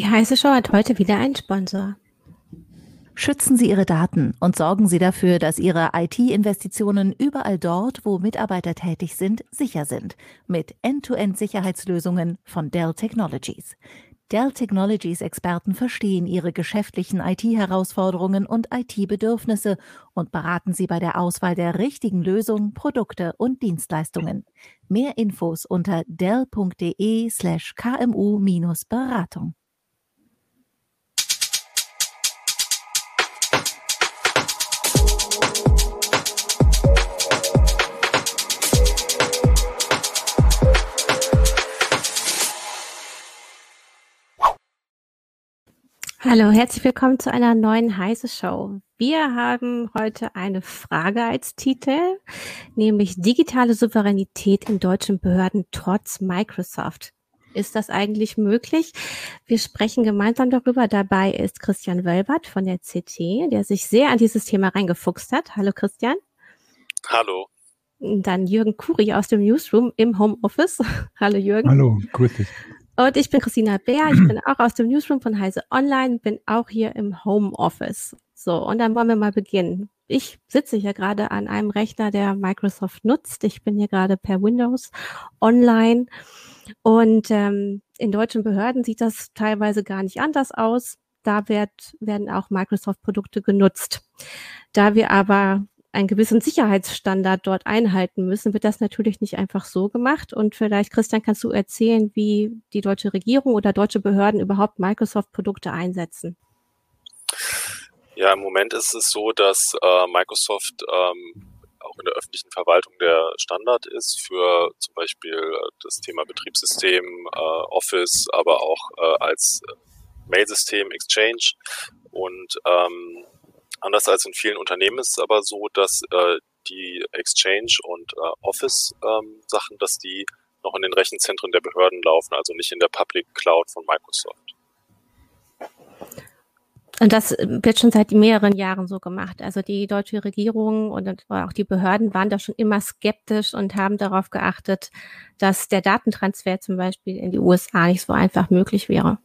Die heiße Show hat heute wieder einen Sponsor. Schützen Sie Ihre Daten und sorgen Sie dafür, dass Ihre IT-Investitionen überall dort, wo Mitarbeiter tätig sind, sicher sind. Mit End-to-End-Sicherheitslösungen von Dell Technologies. Dell Technologies Experten verstehen Ihre geschäftlichen IT-Herausforderungen und IT-Bedürfnisse und beraten Sie bei der Auswahl der richtigen Lösung, Produkte und Dienstleistungen. Mehr Infos unter dell.de slash kmu-beratung. Hallo, herzlich willkommen zu einer neuen heiße Show. Wir haben heute eine Frage als Titel, nämlich digitale Souveränität in deutschen Behörden trotz Microsoft. Ist das eigentlich möglich? Wir sprechen gemeinsam darüber. Dabei ist Christian Wölbert von der CT, der sich sehr an dieses Thema reingefuchst hat. Hallo Christian. Hallo. Dann Jürgen Kuri aus dem Newsroom im Homeoffice. Hallo Jürgen. Hallo, grüß dich. Und ich bin Christina Bär, ich bin auch aus dem Newsroom von Heise Online, bin auch hier im Homeoffice. So, und dann wollen wir mal beginnen. Ich sitze hier gerade an einem Rechner, der Microsoft nutzt. Ich bin hier gerade per Windows online. Und ähm, in deutschen Behörden sieht das teilweise gar nicht anders aus. Da wird, werden auch Microsoft-Produkte genutzt. Da wir aber einen gewissen Sicherheitsstandard dort einhalten müssen, wird das natürlich nicht einfach so gemacht. Und vielleicht, Christian, kannst du erzählen, wie die deutsche Regierung oder deutsche Behörden überhaupt Microsoft-Produkte einsetzen? Ja, im Moment ist es so, dass äh, Microsoft ähm, auch in der öffentlichen Verwaltung der Standard ist für zum Beispiel äh, das Thema Betriebssystem, äh, Office, aber auch äh, als Mailsystem Exchange. Und ähm, Anders als in vielen Unternehmen ist es aber so, dass äh, die Exchange und äh, Office-Sachen, ähm, dass die noch in den Rechenzentren der Behörden laufen, also nicht in der Public Cloud von Microsoft. Und das wird schon seit mehreren Jahren so gemacht. Also die deutsche Regierung und auch die Behörden waren da schon immer skeptisch und haben darauf geachtet, dass der Datentransfer zum Beispiel in die USA nicht so einfach möglich wäre.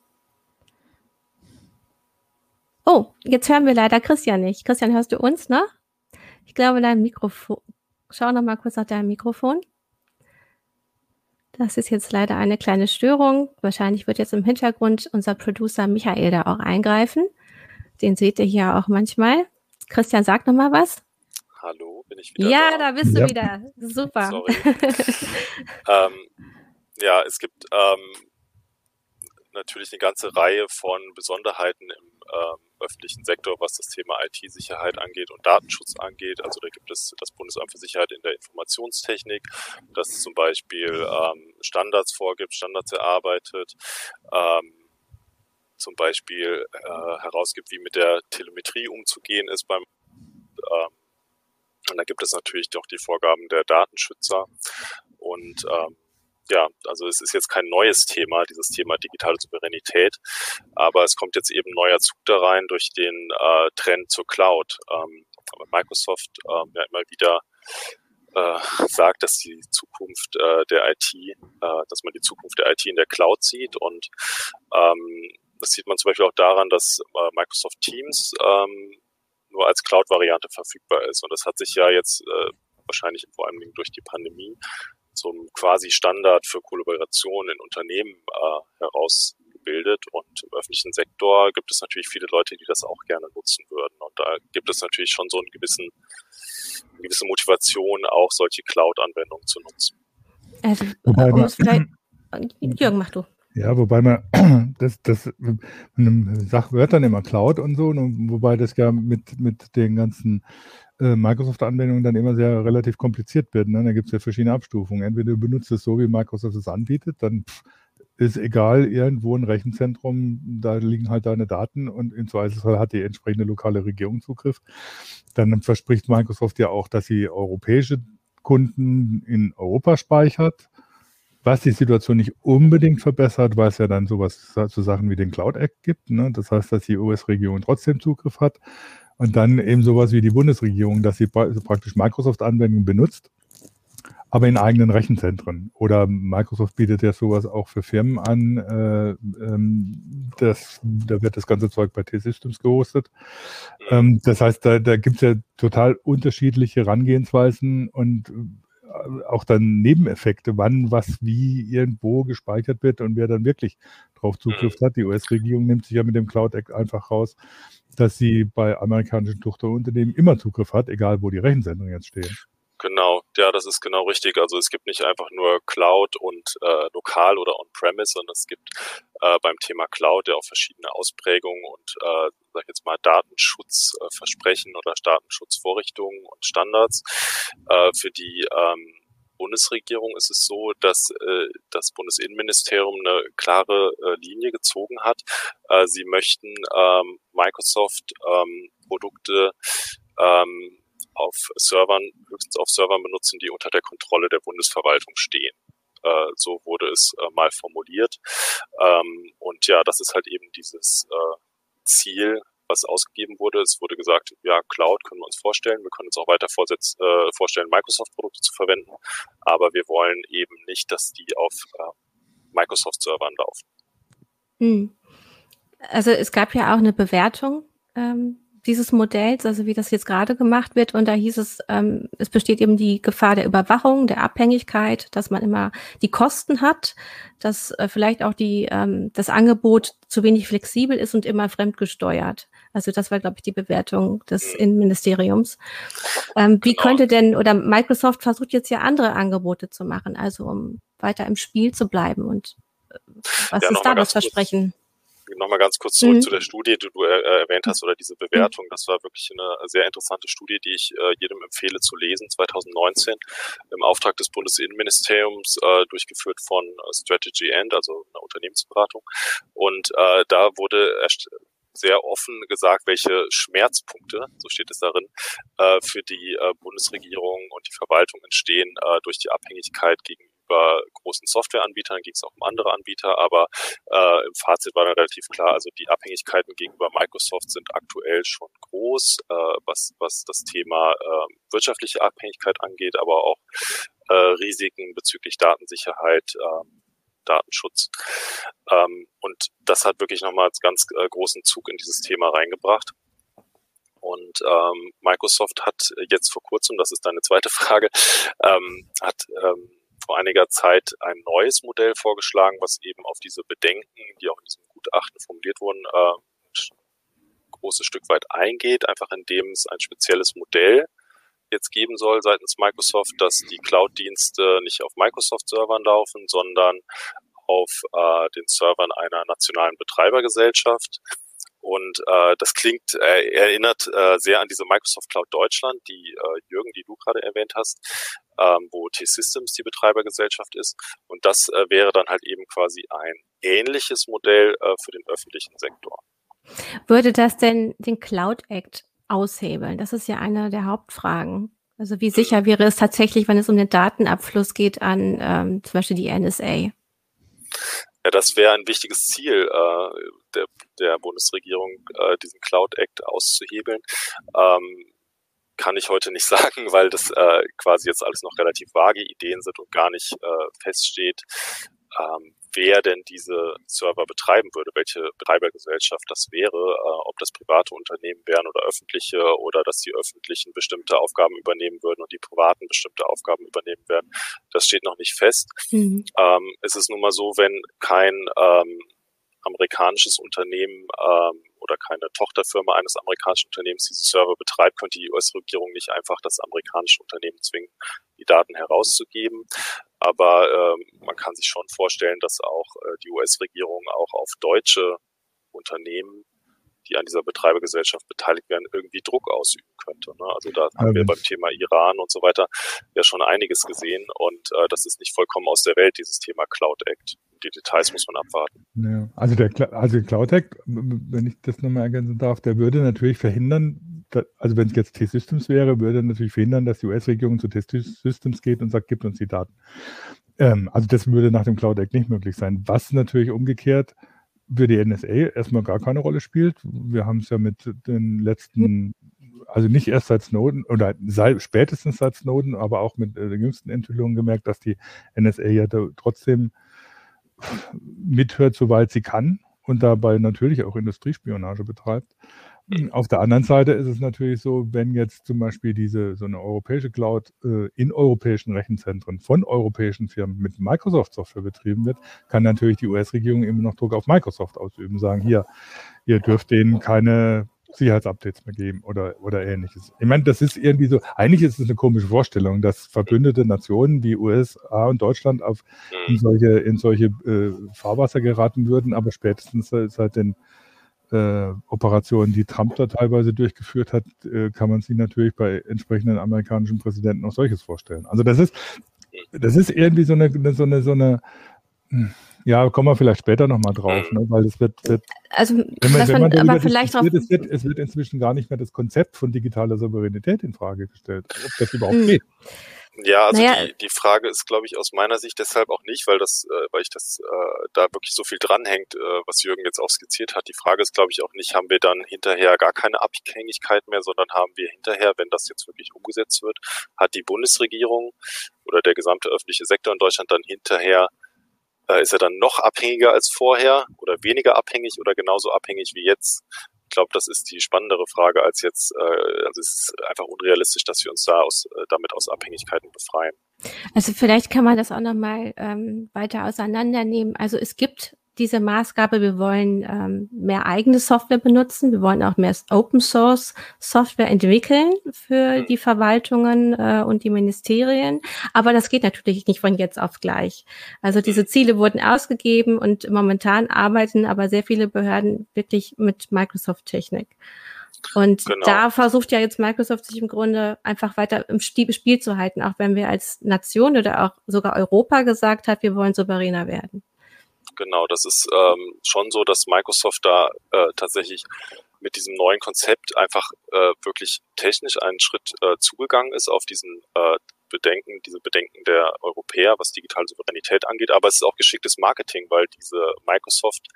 Oh, jetzt hören wir leider Christian nicht. Christian, hörst du uns, ne? Ich glaube, dein Mikrofon. Schau noch mal kurz nach deinem Mikrofon. Das ist jetzt leider eine kleine Störung. Wahrscheinlich wird jetzt im Hintergrund unser Producer Michael da auch eingreifen. Den seht ihr hier auch manchmal. Christian, sag noch mal was. Hallo, bin ich wieder ja, da? da bist ja. du wieder. Super. Sorry. ähm, ja, es gibt ähm, natürlich eine ganze Reihe von Besonderheiten im ähm, öffentlichen Sektor, was das Thema IT-Sicherheit angeht und Datenschutz angeht. Also da gibt es das Bundesamt für Sicherheit in der Informationstechnik, das zum Beispiel ähm, Standards vorgibt, Standards erarbeitet, ähm, zum Beispiel äh, herausgibt, wie mit der Telemetrie umzugehen ist beim ähm, und da gibt es natürlich auch die Vorgaben der Datenschützer und ähm, ja, also es ist jetzt kein neues Thema, dieses Thema digitale Souveränität, aber es kommt jetzt eben neuer Zug da rein durch den äh, Trend zur Cloud. Ähm, Microsoft ähm, ja immer wieder äh, sagt, dass die Zukunft äh, der IT, äh, dass man die Zukunft der IT in der Cloud sieht und ähm, das sieht man zum Beispiel auch daran, dass äh, Microsoft Teams ähm, nur als Cloud-Variante verfügbar ist und das hat sich ja jetzt äh, wahrscheinlich vor allem durch die Pandemie zum quasi Standard für Kollaboration in Unternehmen äh, herausgebildet. Und im öffentlichen Sektor gibt es natürlich viele Leute, die das auch gerne nutzen würden. Und da gibt es natürlich schon so einen gewissen, eine gewisse Motivation, auch solche Cloud-Anwendungen zu nutzen. Also, um es vielleicht, Jürgen, mach du. Ja, wobei man das, das wird dann immer Cloud und so, und wobei das ja mit, mit den ganzen äh, Microsoft-Anwendungen dann immer sehr relativ kompliziert wird. Ne? Da gibt es ja verschiedene Abstufungen. Entweder du benutzt es so, wie Microsoft es anbietet, dann pff, ist egal, irgendwo ein Rechenzentrum, da liegen halt deine Daten und im Zweifelsfall hat die entsprechende lokale Regierung Zugriff. Dann verspricht Microsoft ja auch, dass sie europäische Kunden in Europa speichert, was die Situation nicht unbedingt verbessert, weil es ja dann sowas zu Sachen wie den Cloud Act gibt. Ne? Das heißt, dass die US-Regierung trotzdem Zugriff hat. Und dann eben sowas wie die Bundesregierung, dass sie praktisch Microsoft-Anwendungen benutzt, aber in eigenen Rechenzentren. Oder Microsoft bietet ja sowas auch für Firmen an, äh, ähm, das, da wird das ganze Zeug bei T-Systems gehostet. Ähm, das heißt, da, da gibt es ja total unterschiedliche Herangehensweisen und auch dann Nebeneffekte, wann was wie irgendwo gespeichert wird und wer dann wirklich drauf Zugriff mhm. hat. Die US-Regierung nimmt sich ja mit dem Cloud Act einfach raus, dass sie bei amerikanischen Tochterunternehmen immer Zugriff hat, egal wo die Rechensendungen jetzt stehen. Genau, ja, das ist genau richtig. Also es gibt nicht einfach nur Cloud und äh, lokal oder on-premise, sondern es gibt äh, beim Thema Cloud ja auch verschiedene Ausprägungen und äh, sag ich jetzt mal Datenschutzversprechen äh, oder Datenschutzvorrichtungen und Standards. Äh, für die ähm, Bundesregierung ist es so, dass äh, das Bundesinnenministerium eine klare äh, Linie gezogen hat. Äh, sie möchten ähm, Microsoft ähm, Produkte ähm, auf Servern, höchstens auf Servern benutzen, die unter der Kontrolle der Bundesverwaltung stehen. Äh, so wurde es äh, mal formuliert. Ähm, und ja, das ist halt eben dieses äh, Ziel, was ausgegeben wurde. Es wurde gesagt, ja, Cloud können wir uns vorstellen. Wir können uns auch weiter vorsetz, äh, vorstellen, Microsoft-Produkte zu verwenden. Aber wir wollen eben nicht, dass die auf äh, Microsoft-Servern laufen. Hm. Also es gab ja auch eine Bewertung ähm, dieses Modells, also wie das jetzt gerade gemacht wird. Und da hieß es, ähm, es besteht eben die Gefahr der Überwachung, der Abhängigkeit, dass man immer die Kosten hat, dass äh, vielleicht auch die, ähm, das Angebot zu wenig flexibel ist und immer fremdgesteuert. Also das war, glaube ich, die Bewertung des mhm. Innenministeriums. Ähm, wie genau. könnte denn, oder Microsoft versucht jetzt ja andere Angebote zu machen, also um weiter im Spiel zu bleiben. Und äh, was ja, ist da das Versprechen? Kurz nochmal ganz kurz zurück mhm. zu der Studie, die du äh, erwähnt hast, oder diese Bewertung. Das war wirklich eine sehr interessante Studie, die ich äh, jedem empfehle zu lesen, 2019, im Auftrag des Bundesinnenministeriums, äh, durchgeführt von äh, Strategy End, also einer Unternehmensberatung. Und äh, da wurde erst sehr offen gesagt, welche Schmerzpunkte, so steht es darin, äh, für die äh, Bundesregierung und die Verwaltung entstehen äh, durch die Abhängigkeit gegenüber gegenüber großen Softwareanbietern, ging es auch um andere Anbieter, aber äh, im Fazit war dann relativ klar, also die Abhängigkeiten gegenüber Microsoft sind aktuell schon groß, äh, was, was das Thema äh, wirtschaftliche Abhängigkeit angeht, aber auch äh, Risiken bezüglich Datensicherheit, äh, Datenschutz. Ähm, und das hat wirklich nochmal ganz äh, großen Zug in dieses Thema reingebracht. Und ähm, Microsoft hat jetzt vor kurzem, das ist deine zweite Frage, ähm, hat ähm, vor einiger Zeit ein neues Modell vorgeschlagen, was eben auf diese Bedenken, die auch in diesem Gutachten formuliert wurden, äh, ein großes Stück weit eingeht, einfach indem es ein spezielles Modell jetzt geben soll seitens Microsoft, dass die Cloud-Dienste nicht auf Microsoft-Servern laufen, sondern auf äh, den Servern einer nationalen Betreibergesellschaft. Und äh, das klingt, äh, erinnert äh, sehr an diese Microsoft Cloud Deutschland, die äh, Jürgen, die du gerade erwähnt hast, ähm, wo T-Systems die Betreibergesellschaft ist. Und das äh, wäre dann halt eben quasi ein ähnliches Modell äh, für den öffentlichen Sektor. Würde das denn den Cloud Act aushebeln? Das ist ja eine der Hauptfragen. Also wie sicher wäre es tatsächlich, wenn es um den Datenabfluss geht an ähm, zum Beispiel die NSA? Ja, das wäre ein wichtiges Ziel äh, der, der Bundesregierung, äh, diesen Cloud Act auszuhebeln. Ähm, kann ich heute nicht sagen, weil das äh, quasi jetzt alles noch relativ vage Ideen sind und gar nicht äh, feststeht, ähm, wer denn diese Server betreiben würde, welche Betreibergesellschaft das wäre, äh, ob das private Unternehmen wären oder öffentliche oder dass die öffentlichen bestimmte Aufgaben übernehmen würden und die privaten bestimmte Aufgaben übernehmen werden. Das steht noch nicht fest. Mhm. Ähm, es ist nun mal so, wenn kein ähm, amerikanisches Unternehmen ähm, oder keine Tochterfirma eines amerikanischen Unternehmens diese Server betreibt, könnte die US-Regierung nicht einfach das amerikanische Unternehmen zwingen, die Daten herauszugeben. Aber ähm, man kann sich schon vorstellen, dass auch äh, die US-Regierung auch auf deutsche Unternehmen, die an dieser Betreibergesellschaft beteiligt werden, irgendwie Druck ausüben könnte. Ne? Also da haben wir beim Thema Iran und so weiter ja schon einiges gesehen und äh, das ist nicht vollkommen aus der Welt, dieses Thema Cloud Act. Die Details muss man abwarten. Ja, also der also Cloud Act, wenn ich das nochmal ergänzen darf, der würde natürlich verhindern, also wenn es jetzt T-Systems wäre, würde natürlich verhindern, dass die US-Regierung zu T-Systems geht und sagt, gibt uns die Daten. Ähm, also das würde nach dem Cloud Act nicht möglich sein. Was natürlich umgekehrt für die NSA erstmal gar keine Rolle spielt. Wir haben es ja mit den letzten, also nicht erst seit Snowden oder seit, spätestens seit Snowden, aber auch mit äh, den jüngsten Enthüllungen gemerkt, dass die NSA ja trotzdem mithört, soweit sie kann und dabei natürlich auch Industriespionage betreibt. Auf der anderen Seite ist es natürlich so, wenn jetzt zum Beispiel diese so eine europäische Cloud äh, in europäischen Rechenzentren von europäischen Firmen mit Microsoft-Software betrieben wird, kann natürlich die US-Regierung immer noch Druck auf Microsoft ausüben, sagen hier, ihr dürft denen keine Sicherheitsupdates mehr geben oder, oder ähnliches. Ich meine, das ist irgendwie so, eigentlich ist es eine komische Vorstellung, dass verbündete Nationen wie USA und Deutschland auf in mhm. solche, in solche äh, Fahrwasser geraten würden, aber spätestens seit den äh, Operationen, die Trump da teilweise durchgeführt hat, äh, kann man sich natürlich bei entsprechenden amerikanischen Präsidenten auch solches vorstellen. Also das ist, das ist irgendwie so eine, so eine, so eine, hm, ja, kommen wir vielleicht später nochmal drauf, ne? weil es wird, wird also wenn man, wenn man aber vielleicht drauf es wird, es wird inzwischen gar nicht mehr das Konzept von digitaler Souveränität in Frage gestellt, ob das überhaupt hm. geht. Ja, also naja. die, die Frage ist, glaube ich, aus meiner Sicht deshalb auch nicht, weil das, äh, weil ich das äh, da wirklich so viel dranhängt, äh, was Jürgen jetzt auch skizziert hat. Die Frage ist, glaube ich, auch nicht, haben wir dann hinterher gar keine Abhängigkeit mehr, sondern haben wir hinterher, wenn das jetzt wirklich umgesetzt wird, hat die Bundesregierung oder der gesamte öffentliche Sektor in Deutschland dann hinterher äh, ist er dann noch abhängiger als vorher oder weniger abhängig oder genauso abhängig wie jetzt ich glaube, das ist die spannendere Frage als jetzt, äh, also es ist einfach unrealistisch, dass wir uns da aus, äh, damit aus Abhängigkeiten befreien. Also vielleicht kann man das auch nochmal ähm, weiter auseinandernehmen. Also es gibt diese Maßgabe, wir wollen ähm, mehr eigene Software benutzen, wir wollen auch mehr Open Source Software entwickeln für die Verwaltungen äh, und die Ministerien. Aber das geht natürlich nicht von jetzt auf gleich. Also diese. Ziele wurden ausgegeben und momentan arbeiten aber sehr viele Behörden wirklich mit Microsoft-Technik. Und genau. da versucht ja jetzt Microsoft sich im Grunde einfach weiter im Spiel zu halten, auch wenn wir als Nation oder auch sogar Europa gesagt hat, wir wollen souveräner werden. Genau, das ist ähm, schon so, dass Microsoft da äh, tatsächlich mit diesem neuen Konzept einfach äh, wirklich technisch einen Schritt äh, zugegangen ist auf diesen äh, Bedenken, diese Bedenken der Europäer, was digitale Souveränität angeht. Aber es ist auch geschicktes Marketing, weil diese Microsoft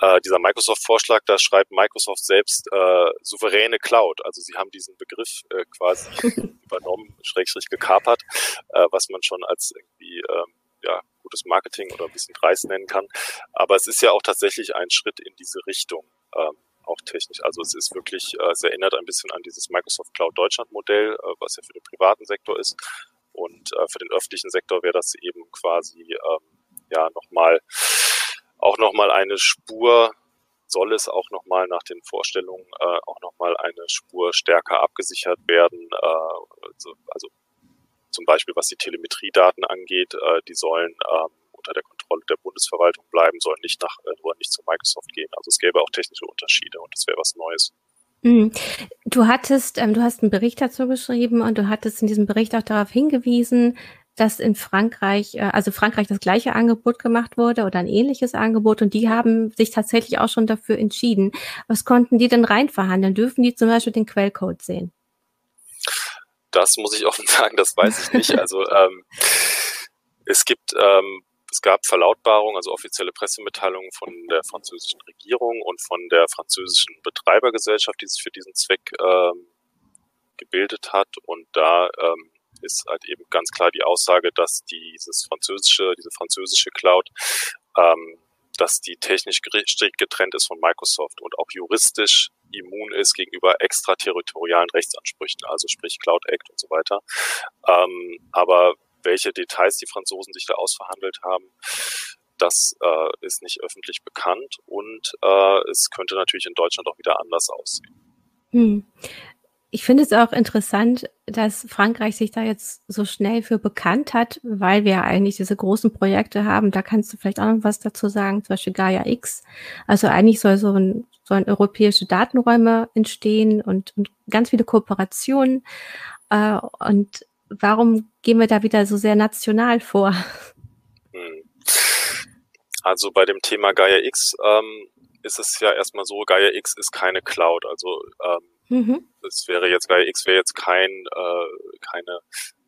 äh, dieser Microsoft-Vorschlag, da schreibt Microsoft selbst äh, souveräne Cloud. Also sie haben diesen Begriff äh, quasi übernommen, schrägstrich gekapert, äh, was man schon als irgendwie ähm, ja, gutes Marketing oder ein bisschen Preis nennen kann. Aber es ist ja auch tatsächlich ein Schritt in diese Richtung, ähm, auch technisch. Also es ist wirklich, äh, es erinnert ein bisschen an dieses Microsoft Cloud Deutschland Modell, äh, was ja für den privaten Sektor ist. Und äh, für den öffentlichen Sektor wäre das eben quasi ähm, ja nochmal auch nochmal eine Spur soll es auch nochmal nach den Vorstellungen äh, auch nochmal eine Spur stärker abgesichert werden. Äh, also, also zum Beispiel was die Telemetriedaten angeht, äh, die sollen ähm, unter der Kontrolle der Bundesverwaltung bleiben, sollen nicht nach äh, nur nicht zu Microsoft gehen. Also es gäbe auch technische Unterschiede und das wäre was Neues. Mhm. Du hattest, ähm, du hast einen Bericht dazu geschrieben und du hattest in diesem Bericht auch darauf hingewiesen, dass in Frankreich, äh, also Frankreich das gleiche Angebot gemacht wurde oder ein ähnliches Angebot und die haben sich tatsächlich auch schon dafür entschieden. Was konnten die denn reinverhandeln? Dürfen die zum Beispiel den Quellcode sehen? Das muss ich offen sagen, das weiß ich nicht. Also ähm, es gibt, ähm, es gab Verlautbarungen, also offizielle Pressemitteilungen von der französischen Regierung und von der französischen Betreibergesellschaft, die sich für diesen Zweck ähm, gebildet hat. Und da ähm, ist halt eben ganz klar die Aussage, dass dieses französische, diese französische Cloud ähm, dass die technisch strikt getrennt ist von Microsoft und auch juristisch immun ist gegenüber extraterritorialen Rechtsansprüchen, also sprich Cloud Act und so weiter. Ähm, aber welche Details die Franzosen sich da ausverhandelt haben, das äh, ist nicht öffentlich bekannt und äh, es könnte natürlich in Deutschland auch wieder anders aussehen. Hm. Ich finde es auch interessant, dass Frankreich sich da jetzt so schnell für bekannt hat, weil wir eigentlich diese großen Projekte haben. Da kannst du vielleicht auch noch was dazu sagen, zum Beispiel Gaia X. Also eigentlich soll so ein, sollen europäische Datenräume entstehen und, und ganz viele Kooperationen. Äh, und warum gehen wir da wieder so sehr national vor? Hm. Also bei dem Thema Gaia X ähm, ist es ja erstmal so, Gaia X ist keine Cloud. Also ähm, Mhm. Das wäre jetzt, weil X wäre jetzt kein, äh, keine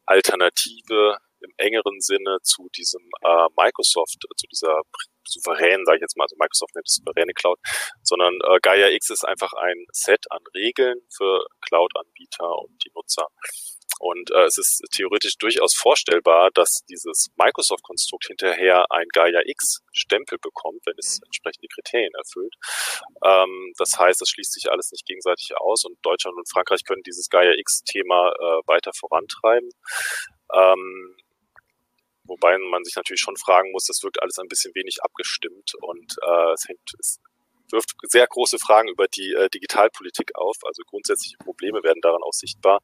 Alternative im engeren Sinne zu diesem äh, Microsoft, zu dieser souveränen, sage ich jetzt mal, also Microsoft nennt es souveräne Cloud, sondern äh, Gaia X ist einfach ein Set an Regeln für Cloud-Anbieter und die Nutzer. Und äh, es ist theoretisch durchaus vorstellbar, dass dieses Microsoft-Konstrukt hinterher ein Gaia X-Stempel bekommt, wenn es entsprechende Kriterien erfüllt. Ähm, das heißt, es schließt sich alles nicht gegenseitig aus und Deutschland und Frankreich können dieses Gaia X-Thema äh, weiter vorantreiben. Ähm, wobei man sich natürlich schon fragen muss, das wirkt alles ein bisschen wenig abgestimmt und äh, es hängt, es wirft sehr große Fragen über die äh, Digitalpolitik auf. Also grundsätzliche Probleme werden daran auch sichtbar.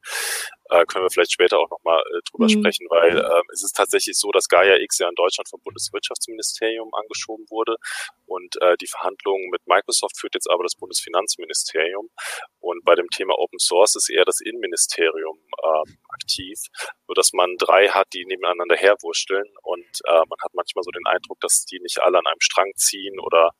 Äh, können wir vielleicht später auch nochmal äh, drüber mhm. sprechen, weil äh, es ist tatsächlich so, dass Gaia X ja in Deutschland vom Bundeswirtschaftsministerium angeschoben wurde und äh, die Verhandlungen mit Microsoft führt jetzt aber das Bundesfinanzministerium und bei dem Thema Open Source ist eher das Innenministerium äh, aktiv, so dass man drei hat, die nebeneinander herwurschteln und äh, man hat manchmal so den Eindruck, dass die nicht alle an einem Strang ziehen oder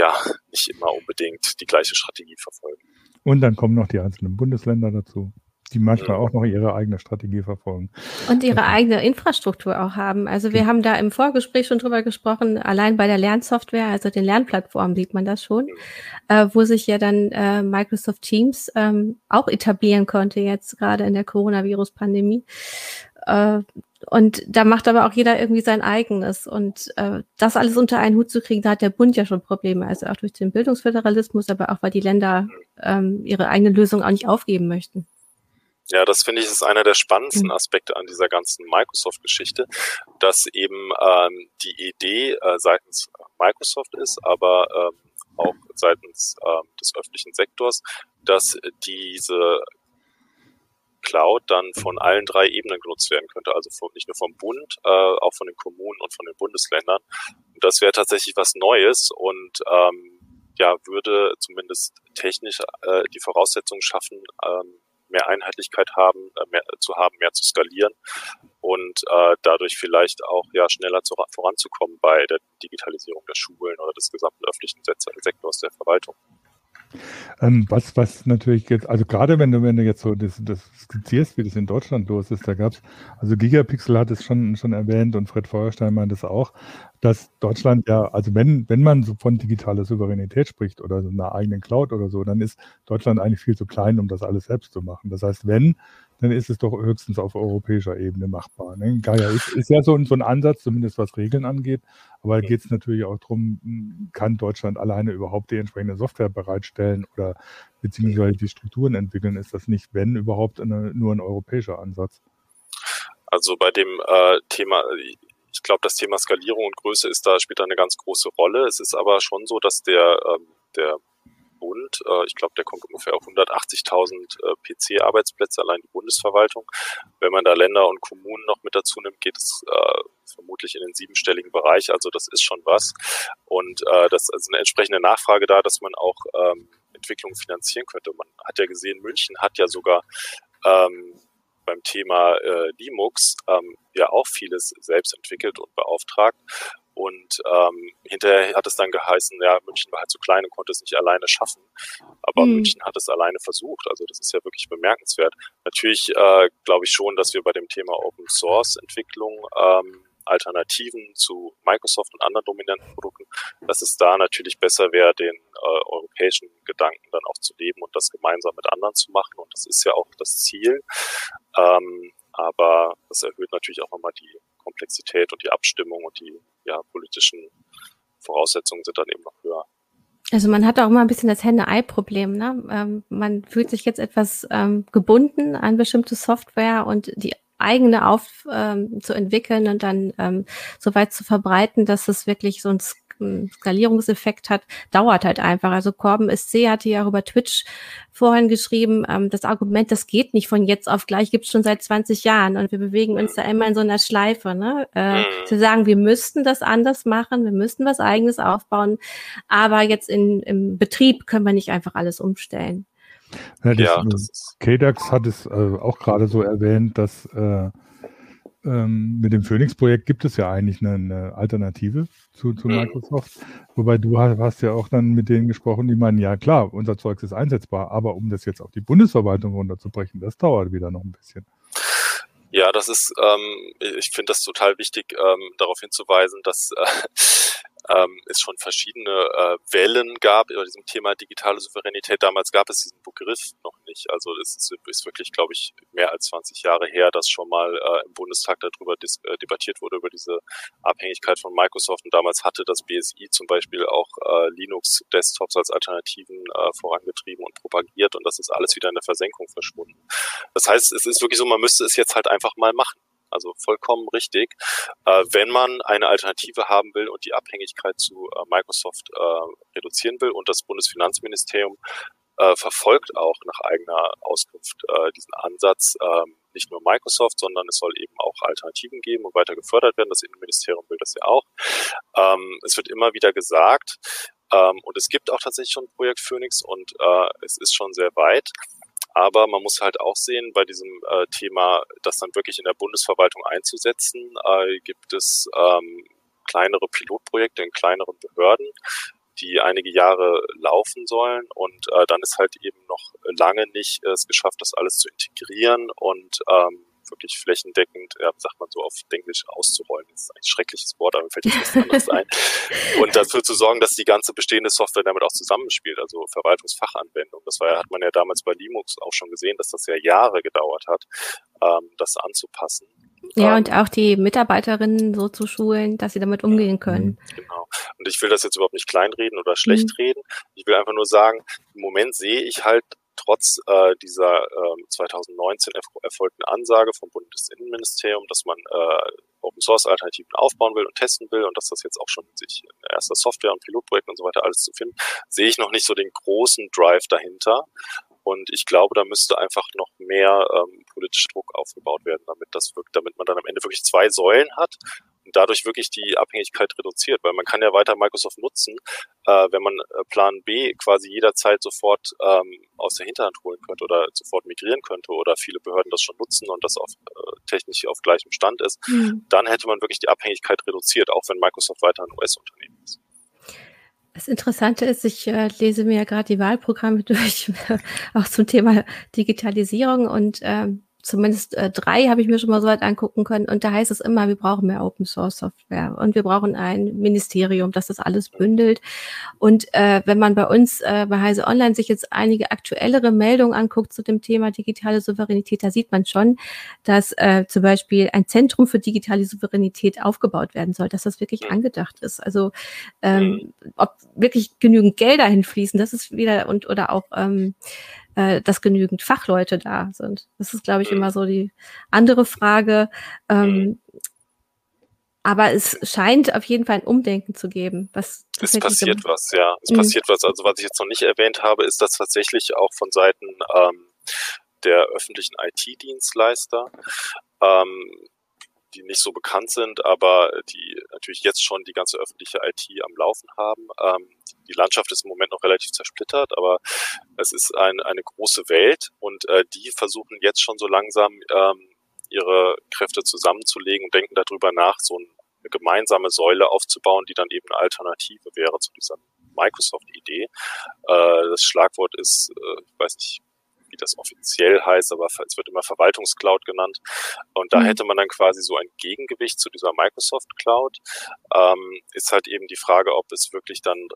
ja nicht immer unbedingt die gleiche Strategie verfolgen. Und dann kommen noch die einzelnen Bundesländer dazu die manchmal mhm. auch noch ihre eigene Strategie verfolgen. Und ihre okay. eigene Infrastruktur auch haben. Also wir mhm. haben da im Vorgespräch schon drüber gesprochen, allein bei der Lernsoftware, also den Lernplattformen sieht man das schon, mhm. äh, wo sich ja dann äh, Microsoft Teams ähm, auch etablieren konnte, jetzt gerade in der Coronavirus-Pandemie. Äh, und da macht aber auch jeder irgendwie sein eigenes. Und äh, das alles unter einen Hut zu kriegen, da hat der Bund ja schon Probleme. Also auch durch den Bildungsföderalismus, aber auch weil die Länder ähm, ihre eigene Lösung auch nicht aufgeben möchten. Ja, das finde ich ist einer der spannendsten mhm. Aspekte an dieser ganzen Microsoft-Geschichte, dass eben ähm, die Idee äh, seitens Microsoft ist, aber ähm, auch seitens ähm, des öffentlichen Sektors, dass diese Cloud dann von allen drei Ebenen genutzt werden könnte. Also von, nicht nur vom Bund, äh, auch von den Kommunen und von den Bundesländern. Und das wäre tatsächlich was Neues und ähm, ja, würde zumindest technisch äh, die Voraussetzungen schaffen, ähm, mehr Einheitlichkeit haben, äh, mehr zu haben, mehr zu skalieren und äh, dadurch vielleicht auch ja schneller zu, voranzukommen bei der Digitalisierung der Schulen oder des gesamten öffentlichen Sektors der Verwaltung. Ähm, was, was natürlich jetzt, also gerade wenn du, wenn du jetzt so das, das skizzierst, wie das in Deutschland los ist, da gab es, also Gigapixel hat es schon, schon erwähnt und Fred Feuerstein meint es auch, dass Deutschland ja, also wenn, wenn man so von digitaler Souveränität spricht oder so einer eigenen Cloud oder so, dann ist Deutschland eigentlich viel zu klein, um das alles selbst zu machen. Das heißt, wenn, dann ist es doch höchstens auf europäischer Ebene machbar. Ne? Gaia ist, ist ja so, so ein Ansatz, zumindest was Regeln angeht, aber da geht es natürlich auch darum, kann Deutschland alleine überhaupt die entsprechende Software bereitstellen oder beziehungsweise die Strukturen entwickeln? Ist das nicht, wenn überhaupt, eine, nur ein europäischer Ansatz? Also bei dem äh, Thema, ich glaube, das Thema Skalierung und Größe ist da, spielt da eine ganz große Rolle. Es ist aber schon so, dass der, ähm, der Bund. Äh, ich glaube, der kommt ungefähr auf 180.000 äh, PC-Arbeitsplätze, allein die Bundesverwaltung. Wenn man da Länder und Kommunen noch mit dazu nimmt, geht es äh, vermutlich in den siebenstelligen Bereich. Also das ist schon was. Und das ist eine entsprechende Nachfrage da, dass man auch ähm, Entwicklungen finanzieren könnte. Man hat ja gesehen, München hat ja sogar ähm, beim Thema äh, Linux ähm, ja auch vieles selbst entwickelt und beauftragt. Und ähm, hinterher hat es dann geheißen, ja, München war halt zu klein und konnte es nicht alleine schaffen. Aber mhm. München hat es alleine versucht. Also das ist ja wirklich bemerkenswert. Natürlich äh, glaube ich schon, dass wir bei dem Thema Open Source Entwicklung ähm, Alternativen zu Microsoft und anderen dominanten Produkten, dass es da natürlich besser wäre, den äh, europäischen Gedanken dann auch zu leben und das gemeinsam mit anderen zu machen. Und das ist ja auch das Ziel. Ähm, aber das erhöht natürlich auch nochmal die Komplexität und die Abstimmung und die ja, politischen Voraussetzungen sind dann eben noch höher. Also man hat auch immer ein bisschen das Henne-Ei-Problem. Ne? Ähm, man fühlt sich jetzt etwas ähm, gebunden an bestimmte Software und die eigene auf ähm, zu entwickeln und dann ähm, so weit zu verbreiten, dass es wirklich so ein Skalierungseffekt hat, dauert halt einfach. Also Corben SC hatte ja auch über Twitch vorhin geschrieben, ähm, das Argument, das geht nicht von jetzt auf gleich, gibt es schon seit 20 Jahren und wir bewegen uns da immer in so einer Schleife. Ne? Äh, zu sagen, wir müssten das anders machen, wir müssten was eigenes aufbauen, aber jetzt in, im Betrieb können wir nicht einfach alles umstellen. Ja, das, ja, das KDAX hat es äh, auch gerade so erwähnt, dass äh, ähm, mit dem Phoenix-Projekt gibt es ja eigentlich eine, eine Alternative zu, zu mhm. Microsoft. Wobei du hast, hast, ja auch dann mit denen gesprochen, die meinen, ja klar, unser Zeugs ist einsetzbar, aber um das jetzt auf die Bundesverwaltung runterzubrechen, das dauert wieder noch ein bisschen. Ja, das ist, ähm, ich finde das total wichtig, ähm, darauf hinzuweisen, dass äh, ähm, es schon verschiedene äh, Wellen gab über diesem Thema digitale Souveränität. Damals gab es diesen Begriff noch nicht. Also es ist, wirklich, glaube ich, mehr als 20 Jahre her, dass schon mal äh, im Bundestag darüber äh, debattiert wurde, über diese Abhängigkeit von Microsoft. Und damals hatte das BSI zum Beispiel auch äh, Linux-Desktops als Alternativen äh, vorangetrieben und propagiert. Und das ist alles wieder in der Versenkung verschwunden. Das heißt, es ist wirklich so, man müsste es jetzt halt einfach mal machen. Also vollkommen richtig. Äh, wenn man eine Alternative haben will und die Abhängigkeit zu äh, Microsoft äh, reduzieren will und das Bundesfinanzministerium äh, verfolgt auch nach eigener Auskunft äh, diesen Ansatz, äh, nicht nur Microsoft, sondern es soll eben auch Alternativen geben und weiter gefördert werden. Das Innenministerium will das ja auch. Ähm, es wird immer wieder gesagt, ähm, und es gibt auch tatsächlich schon ein Projekt Phoenix und äh, es ist schon sehr weit. Aber man muss halt auch sehen, bei diesem äh, Thema, das dann wirklich in der Bundesverwaltung einzusetzen, äh, gibt es ähm, kleinere Pilotprojekte in kleineren Behörden, die einige Jahre laufen sollen. Und äh, dann ist halt eben noch lange nicht äh, es geschafft, das alles zu integrieren und ähm, wirklich flächendeckend, ja, sagt man so auf Englisch, auszurollen. Das ist ein schreckliches Wort, aber mir fällt jetzt nichts anderes ein. Und dafür zu sorgen, dass die ganze bestehende Software damit auch zusammenspielt, also Verwaltungsfachanwendung. Das war, hat man ja damals bei Linux auch schon gesehen, dass das ja Jahre gedauert hat, ähm, das anzupassen. Ja, ähm, und auch die Mitarbeiterinnen so zu schulen, dass sie damit umgehen können. Genau. Und ich will das jetzt überhaupt nicht kleinreden oder schlecht mhm. reden. Ich will einfach nur sagen, im Moment sehe ich halt trotz äh, dieser äh, 2019 erf erfolgten Ansage vom Bundesinnenministerium, dass man äh, Open Source Alternativen aufbauen will und testen will und dass das jetzt auch schon sich in erster Software und Pilotprojekten und so weiter alles zu finden, sehe ich noch nicht so den großen Drive dahinter. Und ich glaube, da müsste einfach noch mehr ähm, politischer Druck aufgebaut werden, damit das wirkt, damit man dann am Ende wirklich zwei Säulen hat dadurch wirklich die Abhängigkeit reduziert, weil man kann ja weiter Microsoft nutzen, äh, wenn man äh, Plan B quasi jederzeit sofort ähm, aus der Hinterhand holen könnte oder sofort migrieren könnte oder viele Behörden das schon nutzen und das auf, äh, technisch auf gleichem Stand ist, mhm. dann hätte man wirklich die Abhängigkeit reduziert, auch wenn Microsoft weiter ein US-Unternehmen ist. Das Interessante ist, ich äh, lese mir ja gerade die Wahlprogramme durch, auch zum Thema Digitalisierung und ähm, zumindest äh, drei habe ich mir schon mal so weit angucken können. Und da heißt es immer, wir brauchen mehr Open Source Software und wir brauchen ein Ministerium, das das alles bündelt. Und äh, wenn man bei uns äh, bei Heise Online sich jetzt einige aktuellere Meldungen anguckt zu dem Thema digitale Souveränität, da sieht man schon, dass äh, zum Beispiel ein Zentrum für digitale Souveränität aufgebaut werden soll, dass das wirklich angedacht ist. Also ähm, ob wirklich genügend Gelder hinfließen, das ist wieder und oder auch ähm, äh, dass genügend Fachleute da sind. Das ist, glaube ich, mhm. immer so die andere Frage. Ähm, mhm. aber es scheint auf jeden Fall ein Umdenken zu geben. Was es passiert was, ja. Es mhm. passiert was. Also was ich jetzt noch nicht erwähnt habe, ist, dass tatsächlich auch von Seiten ähm, der öffentlichen IT-Dienstleister ähm, die nicht so bekannt sind, aber die natürlich jetzt schon die ganze öffentliche IT am Laufen haben. Ähm, die Landschaft ist im Moment noch relativ zersplittert, aber es ist ein, eine große Welt und äh, die versuchen jetzt schon so langsam ähm, ihre Kräfte zusammenzulegen und denken darüber nach, so eine gemeinsame Säule aufzubauen, die dann eben eine Alternative wäre zu dieser Microsoft-Idee. Äh, das Schlagwort ist, äh, ich weiß nicht, wie das offiziell heißt, aber es wird immer Verwaltungscloud genannt. Und da mhm. hätte man dann quasi so ein Gegengewicht zu dieser Microsoft Cloud. Ähm, ist halt eben die Frage, ob es wirklich dann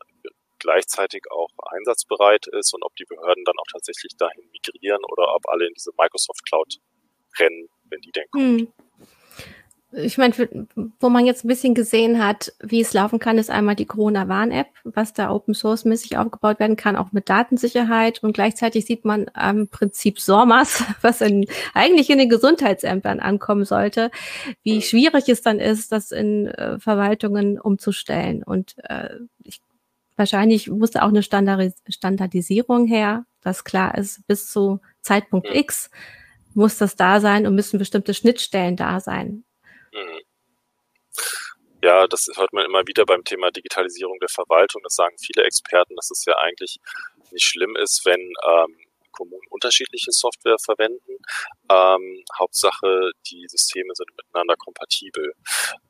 gleichzeitig auch einsatzbereit ist und ob die Behörden dann auch tatsächlich dahin migrieren oder ob alle in diese Microsoft Cloud rennen, wenn die denn kommt. Mhm ich meine, wo man jetzt ein bisschen gesehen hat, wie es laufen kann, ist einmal die Corona-Warn-App, was da Open Source-mäßig aufgebaut werden kann, auch mit Datensicherheit. Und gleichzeitig sieht man am Prinzip SORMAS, was in, eigentlich in den Gesundheitsämtern ankommen sollte, wie schwierig es dann ist, das in äh, Verwaltungen umzustellen. Und äh, ich, wahrscheinlich muss da auch eine Standardis Standardisierung her, dass klar ist, bis zu Zeitpunkt X muss das da sein und müssen bestimmte Schnittstellen da sein. Mhm. Ja, das hört man immer wieder beim Thema Digitalisierung der Verwaltung. Das sagen viele Experten, dass es ja eigentlich nicht schlimm ist, wenn ähm, Kommunen unterschiedliche Software verwenden. Ähm, Hauptsache, die Systeme sind miteinander kompatibel.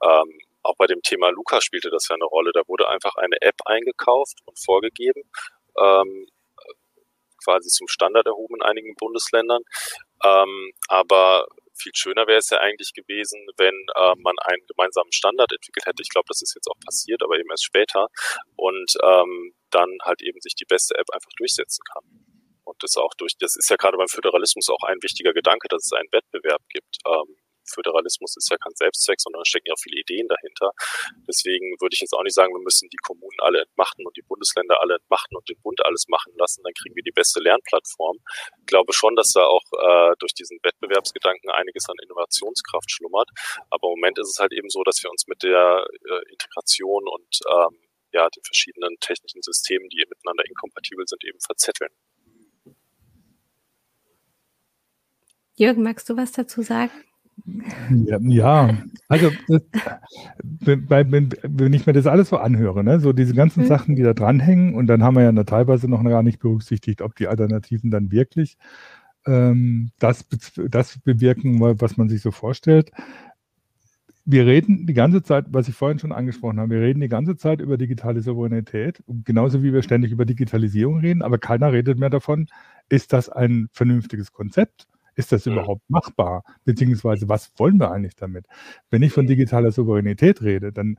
Ähm, auch bei dem Thema Luca spielte das ja eine Rolle. Da wurde einfach eine App eingekauft und vorgegeben, ähm, quasi zum Standard erhoben in einigen Bundesländern. Ähm, aber viel schöner wäre es ja eigentlich gewesen, wenn äh, man einen gemeinsamen Standard entwickelt hätte. Ich glaube, das ist jetzt auch passiert, aber eben erst später. Und ähm, dann halt eben sich die beste App einfach durchsetzen kann. Und das auch durch, das ist ja gerade beim Föderalismus auch ein wichtiger Gedanke, dass es einen Wettbewerb gibt. Ähm, Föderalismus ist ja kein Selbstzweck, sondern da stecken ja viele Ideen dahinter. Deswegen würde ich jetzt auch nicht sagen, wir müssen die Kommunen alle entmachten und die Bundesländer alle entmachten und den Bund alles machen lassen, dann kriegen wir die beste Lernplattform. Ich glaube schon, dass da auch äh, durch diesen Wettbewerbsgedanken einiges an Innovationskraft schlummert. Aber im Moment ist es halt eben so, dass wir uns mit der äh, Integration und ähm, ja, den verschiedenen technischen Systemen, die miteinander inkompatibel sind, eben verzetteln. Jürgen, magst du was dazu sagen? Ja, ja. also das, wenn, wenn, ich mir das alles so anhöre, ne, so diese ganzen mhm. Sachen, die da dranhängen, und dann haben wir ja teilweise noch gar nicht berücksichtigt, ob die Alternativen dann wirklich ähm, das, das bewirken, was man sich so vorstellt. Wir reden die ganze Zeit, was ich vorhin schon angesprochen habe, wir reden die ganze Zeit über digitale Souveränität, genauso wie wir ständig über Digitalisierung reden, aber keiner redet mehr davon, ist das ein vernünftiges Konzept? Ist das überhaupt machbar? Beziehungsweise was wollen wir eigentlich damit? Wenn ich von digitaler Souveränität rede, dann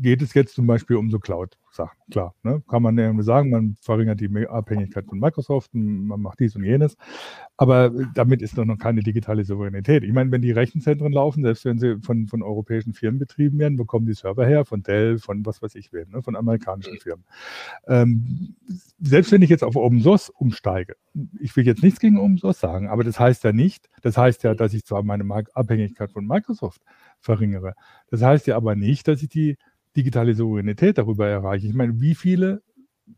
geht es jetzt zum Beispiel um so Cloud-Sachen. Klar, ne? kann man irgendwie sagen, man verringert die Abhängigkeit von Microsoft, man macht dies und jenes. Aber damit ist doch noch keine digitale Souveränität. Ich meine, wenn die Rechenzentren laufen, selbst wenn sie von, von europäischen Firmen betrieben werden, bekommen die Server her, von Dell, von was weiß ich wem, ne? von amerikanischen mhm. Firmen. Ähm, selbst wenn ich jetzt auf Open Source umsteige, ich will jetzt nichts gegen Open Source sagen, aber das heißt ja nicht, das heißt ja, dass ich zwar meine Abhängigkeit von Microsoft verringere. Das heißt ja aber nicht, dass ich die digitale Souveränität darüber erreiche. Ich meine, wie viele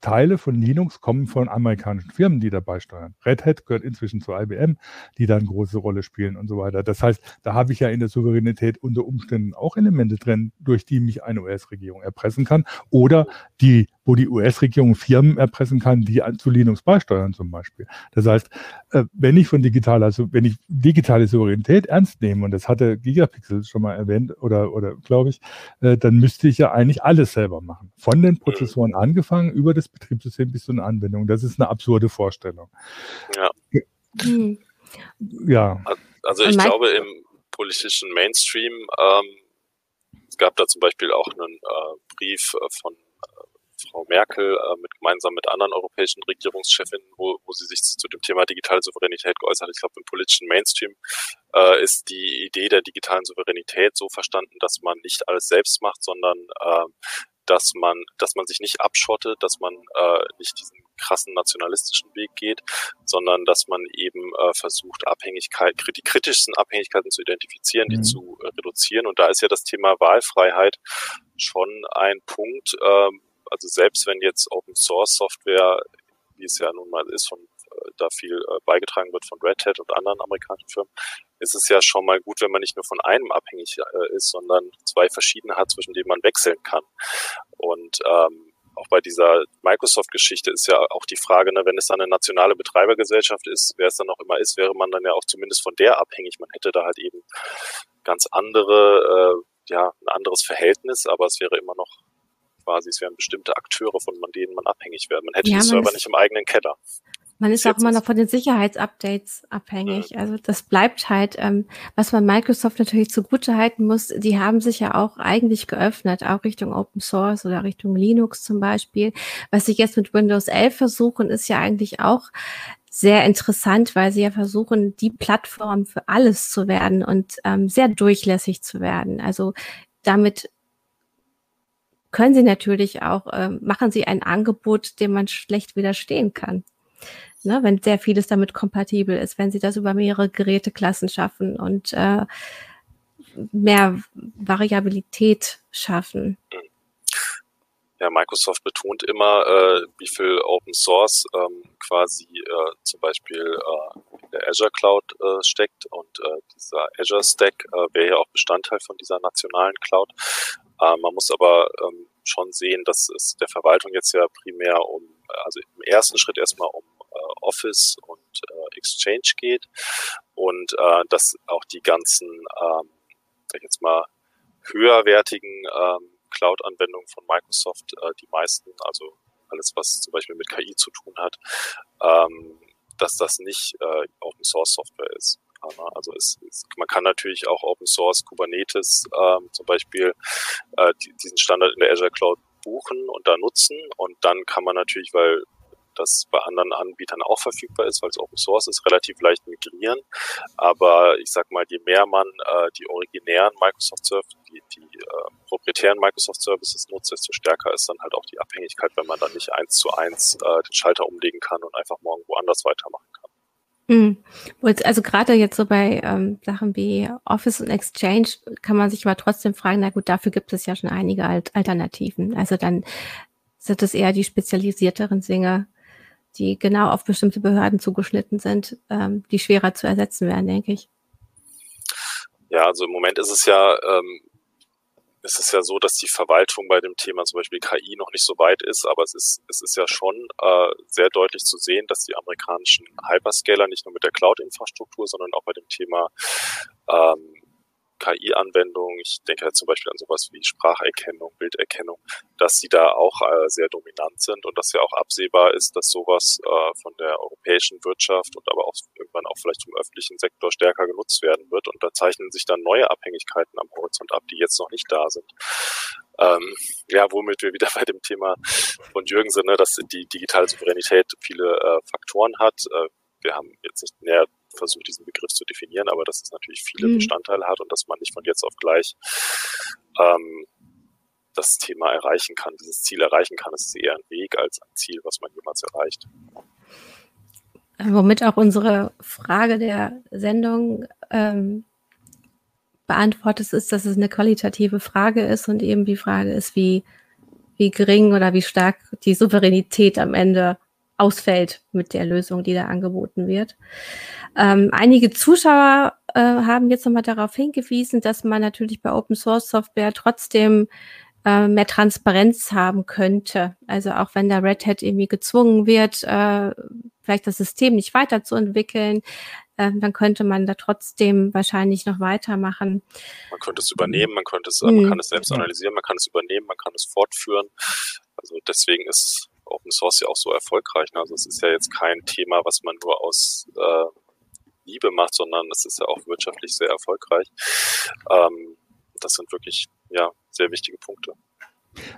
Teile von Linux kommen von amerikanischen Firmen, die dabei steuern. Red Hat gehört inzwischen zu IBM, die da eine große Rolle spielen und so weiter. Das heißt, da habe ich ja in der Souveränität unter Umständen auch Elemente drin, durch die mich eine US-Regierung erpressen kann oder die, wo die US-Regierung Firmen erpressen kann, die zu Linux beisteuern zum Beispiel. Das heißt, äh, wenn ich von digitaler, also wenn ich digitale Souveränität ernst nehme, und das hatte Gigapixel schon mal erwähnt oder, oder glaube ich, äh, dann müsste ich ja eigentlich alles selber machen. Von den Prozessoren angefangen über das Betriebssystem bis zu einer Anwendung. Das ist eine absurde Vorstellung. Ja. Ja. Also ich glaube im politischen Mainstream, ähm, es gab da zum Beispiel auch einen äh, Brief äh, von Frau Merkel äh, mit, gemeinsam mit anderen europäischen Regierungschefinnen, wo, wo sie sich zu dem Thema digitale Souveränität geäußert hat. Ich glaube, im politischen Mainstream äh, ist die Idee der digitalen Souveränität so verstanden, dass man nicht alles selbst macht, sondern äh, dass man, dass man sich nicht abschottet, dass man äh, nicht diesen krassen nationalistischen Weg geht, sondern dass man eben äh, versucht, Abhängigkeit, die kritischsten Abhängigkeiten zu identifizieren, mhm. die zu äh, reduzieren. Und da ist ja das Thema Wahlfreiheit schon ein Punkt, ähm, also selbst wenn jetzt Open Source Software, wie es ja nun mal ist, von äh, da viel äh, beigetragen wird von Red Hat und anderen amerikanischen Firmen, ist es ja schon mal gut, wenn man nicht nur von einem abhängig äh, ist, sondern zwei verschiedene hat, zwischen denen man wechseln kann. Und ähm, auch bei dieser Microsoft-Geschichte ist ja auch die Frage, ne, wenn es dann eine nationale Betreibergesellschaft ist, wer es dann auch immer ist, wäre man dann ja auch zumindest von der abhängig. Man hätte da halt eben ganz andere, äh, ja, ein anderes Verhältnis, aber es wäre immer noch quasi, es wären bestimmte Akteure, von denen man abhängig wäre. Man hätte ja, die Server nicht im eigenen Keller. Man ist auch immer noch von den Sicherheitsupdates abhängig. Also das bleibt halt, ähm, was man Microsoft natürlich zugute halten muss, die haben sich ja auch eigentlich geöffnet, auch Richtung Open Source oder Richtung Linux zum Beispiel. Was sie jetzt mit Windows 11 versuchen, ist ja eigentlich auch sehr interessant, weil sie ja versuchen, die Plattform für alles zu werden und ähm, sehr durchlässig zu werden. Also damit können sie natürlich auch, äh, machen sie ein Angebot, dem man schlecht widerstehen kann. Ne, wenn sehr vieles damit kompatibel ist, wenn sie das über mehrere Geräteklassen schaffen und äh, mehr Variabilität schaffen. Ja, Microsoft betont immer, äh, wie viel Open Source ähm, quasi äh, zum Beispiel äh, in der Azure Cloud äh, steckt und äh, dieser Azure Stack äh, wäre ja auch Bestandteil von dieser nationalen Cloud. Äh, man muss aber ähm, schon sehen, dass es der Verwaltung jetzt ja primär um, also im ersten Schritt erstmal um äh, Office und äh, Exchange geht und äh, dass auch die ganzen, ähm, sag ich jetzt mal, höherwertigen ähm, Cloud-Anwendungen von Microsoft, äh, die meisten, also alles, was zum Beispiel mit KI zu tun hat, dass das nicht äh, Open Source Software ist. Also es, es, man kann natürlich auch Open Source Kubernetes ähm, zum Beispiel äh, die, diesen Standard in der Azure Cloud buchen und da nutzen und dann kann man natürlich, weil das bei anderen Anbietern auch verfügbar ist, weil es Open Source ist, relativ leicht migrieren. Aber ich sag mal, je mehr man äh, die originären Microsoft Services, die, die äh, proprietären Microsoft Services nutzt, desto stärker ist dann halt auch die Abhängigkeit, wenn man dann nicht eins zu eins äh, den Schalter umlegen kann und einfach morgen woanders weitermachen kann. Mhm. Also gerade jetzt so bei ähm, Sachen wie Office und Exchange kann man sich aber trotzdem fragen, na gut, dafür gibt es ja schon einige Alt Alternativen. Also dann sind es eher die spezialisierteren Dinge, die genau auf bestimmte Behörden zugeschnitten sind, ähm, die schwerer zu ersetzen werden, denke ich. Ja, also im Moment ist es ja ähm, es ist ja so, dass die Verwaltung bei dem Thema zum Beispiel KI noch nicht so weit ist, aber es ist, es ist ja schon äh, sehr deutlich zu sehen, dass die amerikanischen Hyperscaler nicht nur mit der Cloud-Infrastruktur, sondern auch bei dem Thema ähm, KI-Anwendungen, ich denke halt zum Beispiel an sowas wie Spracherkennung, Bilderkennung, dass sie da auch äh, sehr dominant sind und dass ja auch absehbar ist, dass sowas äh, von der europäischen Wirtschaft und aber auch irgendwann auch vielleicht vom öffentlichen Sektor stärker genutzt werden wird. Und da zeichnen sich dann neue Abhängigkeiten am Horizont ab, die jetzt noch nicht da sind. Ähm, ja, womit wir wieder bei dem Thema von Jürgen sind, ne, dass die digitale Souveränität viele äh, Faktoren hat. Äh, wir haben jetzt nicht näher versucht, diesen Begriff zu definieren, aber dass es natürlich viele mhm. Bestandteile hat und dass man nicht von jetzt auf gleich ähm, das Thema erreichen kann, dieses Ziel erreichen kann. Es ist eher ein Weg als ein Ziel, was man jemals erreicht. Womit auch unsere Frage der Sendung ähm, beantwortet ist, dass es eine qualitative Frage ist und eben die Frage ist, wie, wie gering oder wie stark die Souveränität am Ende ausfällt mit der Lösung, die da angeboten wird. Ähm, einige Zuschauer äh, haben jetzt nochmal darauf hingewiesen, dass man natürlich bei Open Source Software trotzdem äh, mehr Transparenz haben könnte. Also auch wenn der Red Hat irgendwie gezwungen wird, äh, vielleicht das System nicht weiterzuentwickeln, äh, dann könnte man da trotzdem wahrscheinlich noch weitermachen. Man könnte es übernehmen, man könnte es, mhm. man kann es selbst analysieren, man kann es übernehmen, man kann es fortführen. Also deswegen ist Open Source ja auch so erfolgreich. Ne? Also es ist ja jetzt kein Thema, was man nur aus äh, Liebe macht, sondern es ist ja auch wirtschaftlich sehr erfolgreich. Ähm, das sind wirklich ja sehr wichtige Punkte.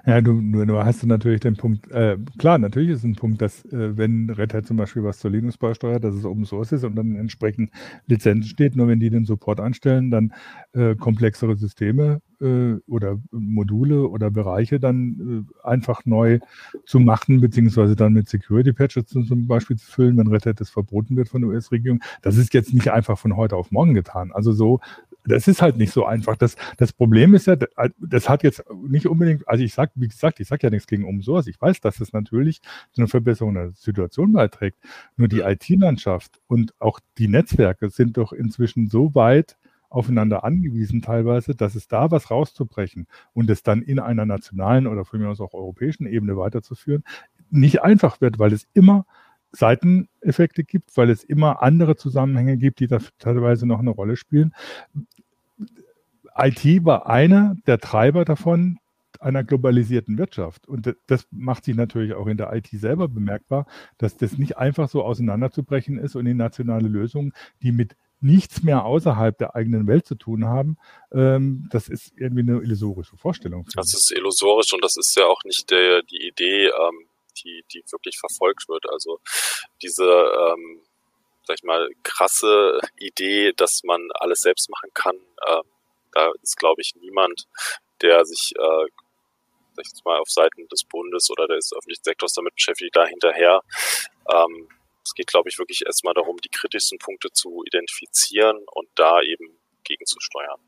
Ja, du, du, du hast natürlich den Punkt, äh, klar, natürlich ist ein Punkt, dass äh, wenn Red Hat zum Beispiel was zur Linux beisteuert, dass es Open Source ist und dann entsprechend Lizenzen steht, nur wenn die den Support anstellen, dann äh, komplexere Systeme äh, oder Module oder Bereiche dann äh, einfach neu zu machen, beziehungsweise dann mit Security Patches zum Beispiel zu füllen, wenn Red Hat das verboten wird von der US-Regierung. Das ist jetzt nicht einfach von heute auf morgen getan. Also so das ist halt nicht so einfach. Das, das Problem ist ja, das hat jetzt nicht unbedingt, also ich sag, wie gesagt, ich sag ja nichts gegen Open Source. Ich weiß, dass das natürlich zu einer Verbesserung der Situation beiträgt. Nur die IT-Landschaft und auch die Netzwerke sind doch inzwischen so weit aufeinander angewiesen teilweise, dass es da was rauszubrechen und es dann in einer nationalen oder von mir aus auch europäischen Ebene weiterzuführen, nicht einfach wird, weil es immer Seiteneffekte gibt, weil es immer andere Zusammenhänge gibt, die da teilweise noch eine Rolle spielen. IT war einer der Treiber davon, einer globalisierten Wirtschaft. Und das macht sich natürlich auch in der IT selber bemerkbar, dass das nicht einfach so auseinanderzubrechen ist und in nationale Lösungen, die mit nichts mehr außerhalb der eigenen Welt zu tun haben, ähm, das ist irgendwie eine illusorische Vorstellung. Das ist illusorisch und das ist ja auch nicht der, die Idee, ähm, die, die wirklich verfolgt wird. Also diese, ähm, sag ich mal, krasse Idee, dass man alles selbst machen kann, äh, da ist, glaube ich, niemand, der sich, äh, sag ich mal, auf Seiten des Bundes oder des öffentlichen Sektors damit beschäftigt, da hinterher. Ähm, es geht, glaube ich, wirklich erstmal darum, die kritischsten Punkte zu identifizieren und da eben gegenzusteuern.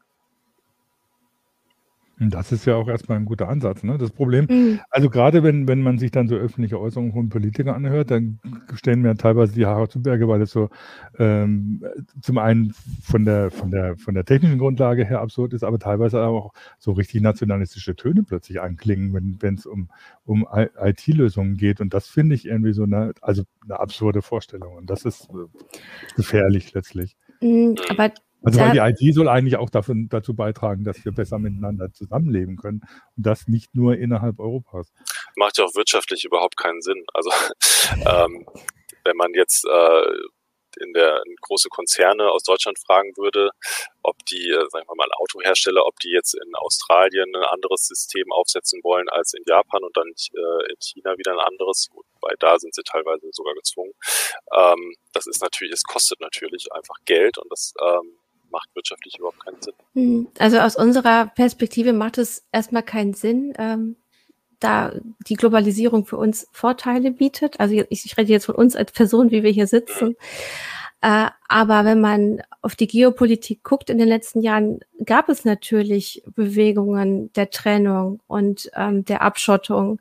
Das ist ja auch erstmal ein guter Ansatz. Ne? Das Problem, mhm. also gerade wenn, wenn man sich dann so öffentliche Äußerungen von Politikern anhört, dann stellen mir teilweise die Haare zu Berge, weil es so ähm, zum einen von der, von, der, von der technischen Grundlage her absurd ist, aber teilweise auch so richtig nationalistische Töne plötzlich anklingen, wenn es um, um IT-Lösungen geht. Und das finde ich irgendwie so eine, also eine absurde Vorstellung. Und das ist äh, gefährlich letztlich. Mhm, aber also weil die IT soll eigentlich auch davon, dazu beitragen, dass wir besser miteinander zusammenleben können und das nicht nur innerhalb Europas. Macht ja auch wirtschaftlich überhaupt keinen Sinn. Also ähm, wenn man jetzt äh, in der in große Konzerne aus Deutschland fragen würde, ob die, äh, sagen wir mal, Autohersteller, ob die jetzt in Australien ein anderes System aufsetzen wollen als in Japan und dann äh, in China wieder ein anderes, wobei da sind sie teilweise sogar gezwungen. Ähm, das ist natürlich, es kostet natürlich einfach Geld und das ähm, macht wirtschaftlich überhaupt keinen Sinn. Hm. Also aus unserer Perspektive macht es erstmal keinen Sinn, ähm, da die Globalisierung für uns Vorteile bietet. Also ich, ich rede jetzt von uns als Person, wie wir hier sitzen. Äh, aber wenn man auf die Geopolitik guckt in den letzten Jahren, gab es natürlich Bewegungen der Trennung und ähm, der Abschottung.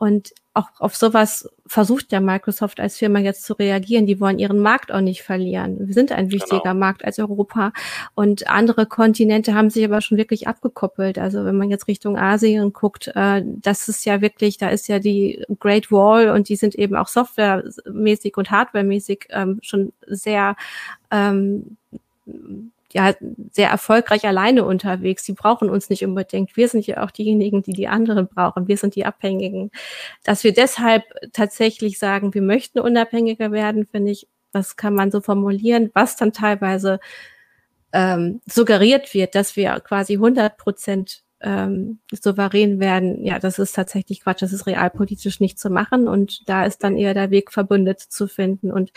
Und auch auf sowas versucht ja Microsoft als Firma jetzt zu reagieren. Die wollen ihren Markt auch nicht verlieren. Wir sind ein wichtiger genau. Markt als Europa. Und andere Kontinente haben sich aber schon wirklich abgekoppelt. Also wenn man jetzt Richtung Asien guckt, äh, das ist ja wirklich, da ist ja die Great Wall und die sind eben auch softwaremäßig und hardwaremäßig ähm, schon sehr ähm, ja sehr erfolgreich alleine unterwegs. Die brauchen uns nicht unbedingt. Wir sind ja auch diejenigen, die die anderen brauchen. Wir sind die Abhängigen. Dass wir deshalb tatsächlich sagen, wir möchten unabhängiger werden, finde ich, das kann man so formulieren, was dann teilweise ähm, suggeriert wird, dass wir quasi 100 Prozent ähm, souverän werden, ja, das ist tatsächlich Quatsch, das ist realpolitisch nicht zu machen und da ist dann eher der Weg, verbündet zu finden und